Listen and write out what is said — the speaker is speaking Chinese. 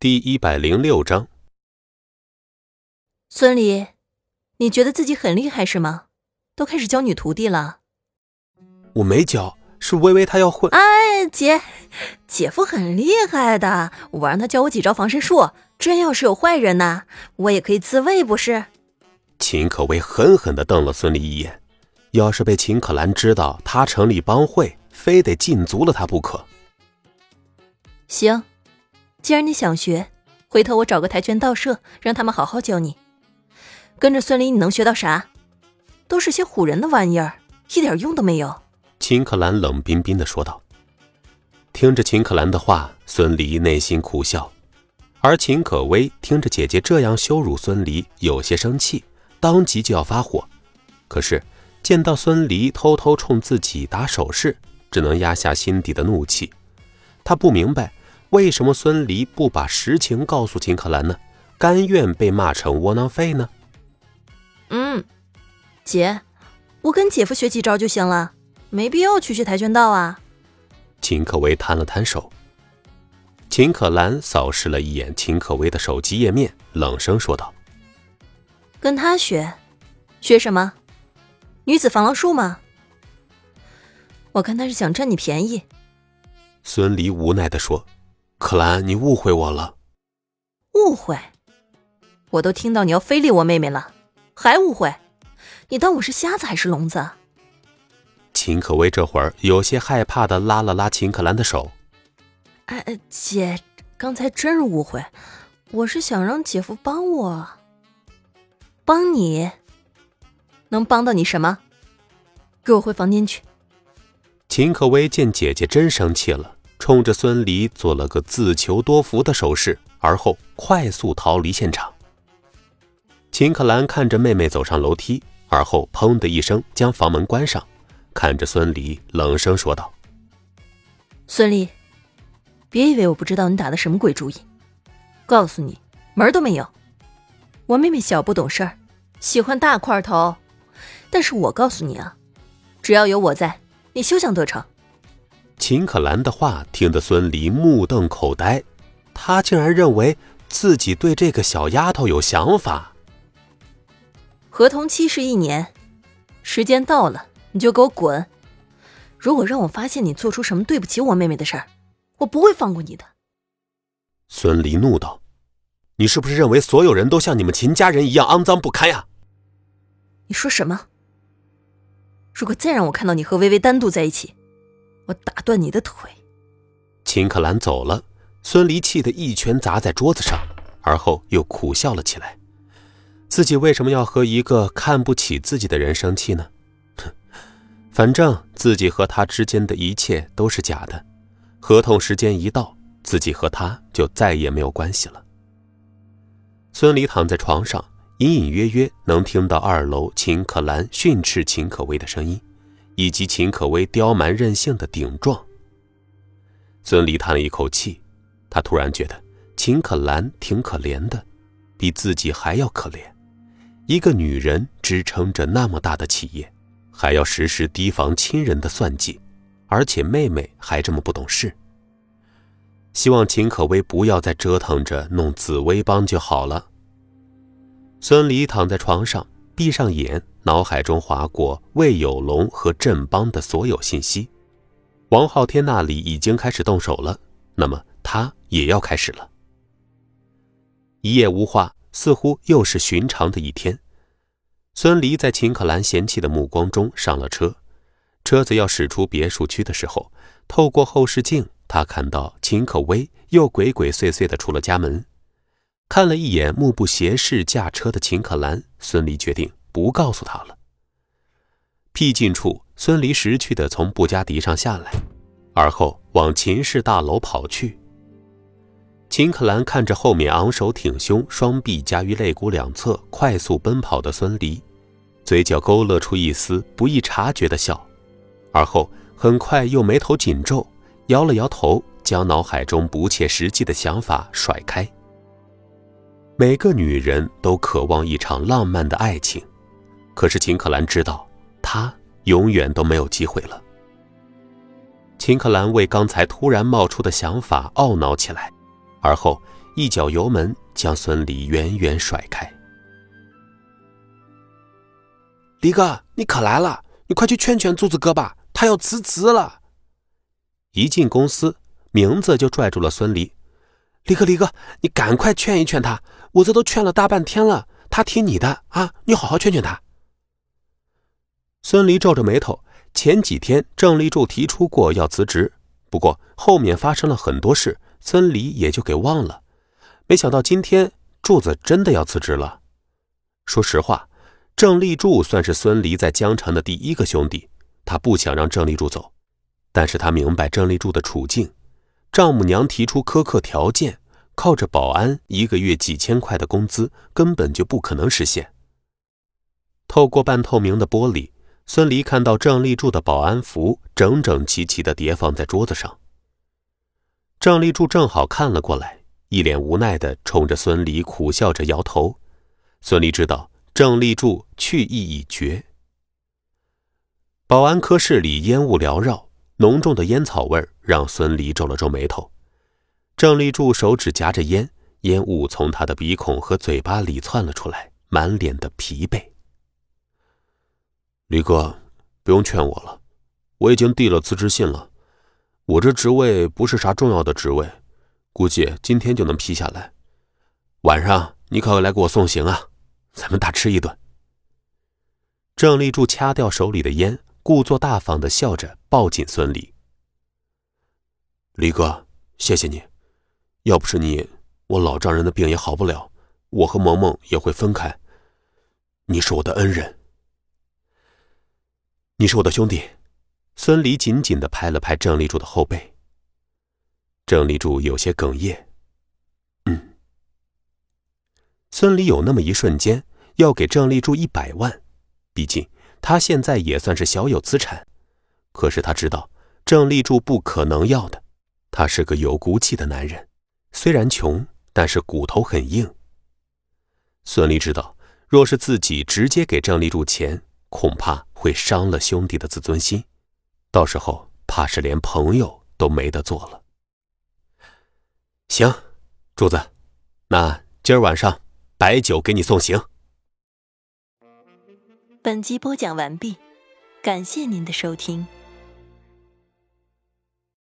第一百零六章，孙离，你觉得自己很厉害是吗？都开始教女徒弟了。我没教，是微微她要混。哎，姐，姐夫很厉害的，我让他教我几招防身术。真要是有坏人呢，我也可以自卫，不是？秦可薇狠狠的瞪了孙离一眼，要是被秦可兰知道他成立帮会，非得禁足了他不可。行。既然你想学，回头我找个跆拳道社，让他们好好教你。跟着孙离，你能学到啥？都是些唬人的玩意儿，一点用都没有。秦可兰冷冰冰的说道。听着秦可兰的话，孙离内心苦笑，而秦可薇听着姐姐这样羞辱孙离，有些生气，当即就要发火。可是见到孙离偷偷冲自己打手势，只能压下心底的怒气。他不明白。为什么孙离不把实情告诉秦可兰呢？甘愿被骂成窝囊废呢？嗯，姐，我跟姐夫学几招就行了，没必要去学跆拳道啊。秦可薇摊了摊手。秦可兰扫视了一眼秦可薇的手机页面，冷声说道：“跟他学，学什么？女子防狼术吗？我看他是想占你便宜。”孙离无奈的说。可兰，你误会我了。误会？我都听到你要非礼我妹妹了，还误会？你当我是瞎子还是聋子？秦可薇这会儿有些害怕的拉了拉秦可兰的手。哎，姐，刚才真是误会，我是想让姐夫帮我。帮你？能帮到你什么？给我回房间去。秦可薇见姐姐真生气了。冲着孙离做了个自求多福的手势，而后快速逃离现场。秦可兰看着妹妹走上楼梯，而后砰的一声将房门关上，看着孙离冷声说道：“孙离，别以为我不知道你打的什么鬼主意，告诉你门都没有。我妹妹小不懂事儿，喜欢大块头，但是我告诉你啊，只要有我在，你休想得逞。”秦可兰的话听得孙离目瞪口呆，他竟然认为自己对这个小丫头有想法。合同期是一年，时间到了你就给我滚！如果让我发现你做出什么对不起我妹妹的事儿，我不会放过你的。孙离怒道：“你是不是认为所有人都像你们秦家人一样肮脏不堪呀？”你说什么？如果再让我看到你和微微单独在一起，我打断你的腿！秦可兰走了，孙离气得一拳砸在桌子上，而后又苦笑了起来。自己为什么要和一个看不起自己的人生气呢？哼，反正自己和他之间的一切都是假的。合同时间一到，自己和他就再也没有关系了。孙离躺在床上，隐隐约约能听到二楼秦可兰训斥秦可薇的声音。以及秦可薇刁蛮任性的顶撞。孙离叹了一口气，他突然觉得秦可兰挺可怜的，比自己还要可怜。一个女人支撑着那么大的企业，还要时时提防亲人的算计，而且妹妹还这么不懂事。希望秦可薇不要再折腾着弄紫薇帮就好了。孙离躺在床上。闭上眼，脑海中划过魏有龙和振邦的所有信息。王昊天那里已经开始动手了，那么他也要开始了。一夜无话，似乎又是寻常的一天。孙离在秦可兰嫌弃的目光中上了车。车子要驶出别墅区的时候，透过后视镜，他看到秦可薇又鬼鬼祟祟的出了家门。看了一眼目不斜视驾车的秦可兰，孙离决定不告诉他了。僻静处，孙离识趣的从布加迪上下来，而后往秦氏大楼跑去。秦可兰看着后面昂首挺胸、双臂夹于肋骨两侧、快速奔跑的孙离，嘴角勾勒出一丝不易察觉的笑，而后很快又眉头紧皱，摇了摇头，将脑海中不切实际的想法甩开。每个女人都渴望一场浪漫的爱情，可是秦可兰知道，她永远都没有机会了。秦可兰为刚才突然冒出的想法懊恼起来，而后一脚油门将孙离远远甩开。离哥，你可来了！你快去劝劝柱子哥吧，他要辞职了。一进公司，名字就拽住了孙离。离哥，离哥，你赶快劝一劝他，我这都劝了大半天了，他听你的啊！你好好劝劝他。孙离皱着眉头，前几天郑立柱提出过要辞职，不过后面发生了很多事，孙离也就给忘了。没想到今天柱子真的要辞职了。说实话。郑立柱算是孙离在江城的第一个兄弟，他不想让郑立柱走，但是他明白郑立柱的处境，丈母娘提出苛刻条件，靠着保安一个月几千块的工资根本就不可能实现。透过半透明的玻璃，孙离看到郑立柱的保安服整整齐齐的叠放在桌子上。郑立柱正好看了过来，一脸无奈的冲着孙离苦笑着摇头。孙离知道。郑立柱去意已决。保安科室里烟雾缭绕，浓重的烟草味让孙离皱了皱眉头。郑立柱手指夹着烟，烟雾从他的鼻孔和嘴巴里窜了出来，满脸的疲惫。李哥，不用劝我了，我已经递了辞职信了。我这职位不是啥重要的职位，估计今天就能批下来。晚上你可要来给我送行啊！咱们大吃一顿。郑立柱掐掉手里的烟，故作大方的笑着，抱紧孙离。李哥，谢谢你，要不是你，我老丈人的病也好不了，我和萌萌也会分开。你是我的恩人，你是我的兄弟。孙离紧紧的拍了拍郑立柱的后背。郑立柱有些哽咽。嗯。孙离有那么一瞬间。要给郑立柱一百万，毕竟他现在也算是小有资产。可是他知道郑立柱不可能要的，他是个有骨气的男人，虽然穷，但是骨头很硬。孙离知道，若是自己直接给郑立柱钱，恐怕会伤了兄弟的自尊心，到时候怕是连朋友都没得做了。行，柱子，那今儿晚上白酒给你送行。本集播讲完毕，感谢您的收听。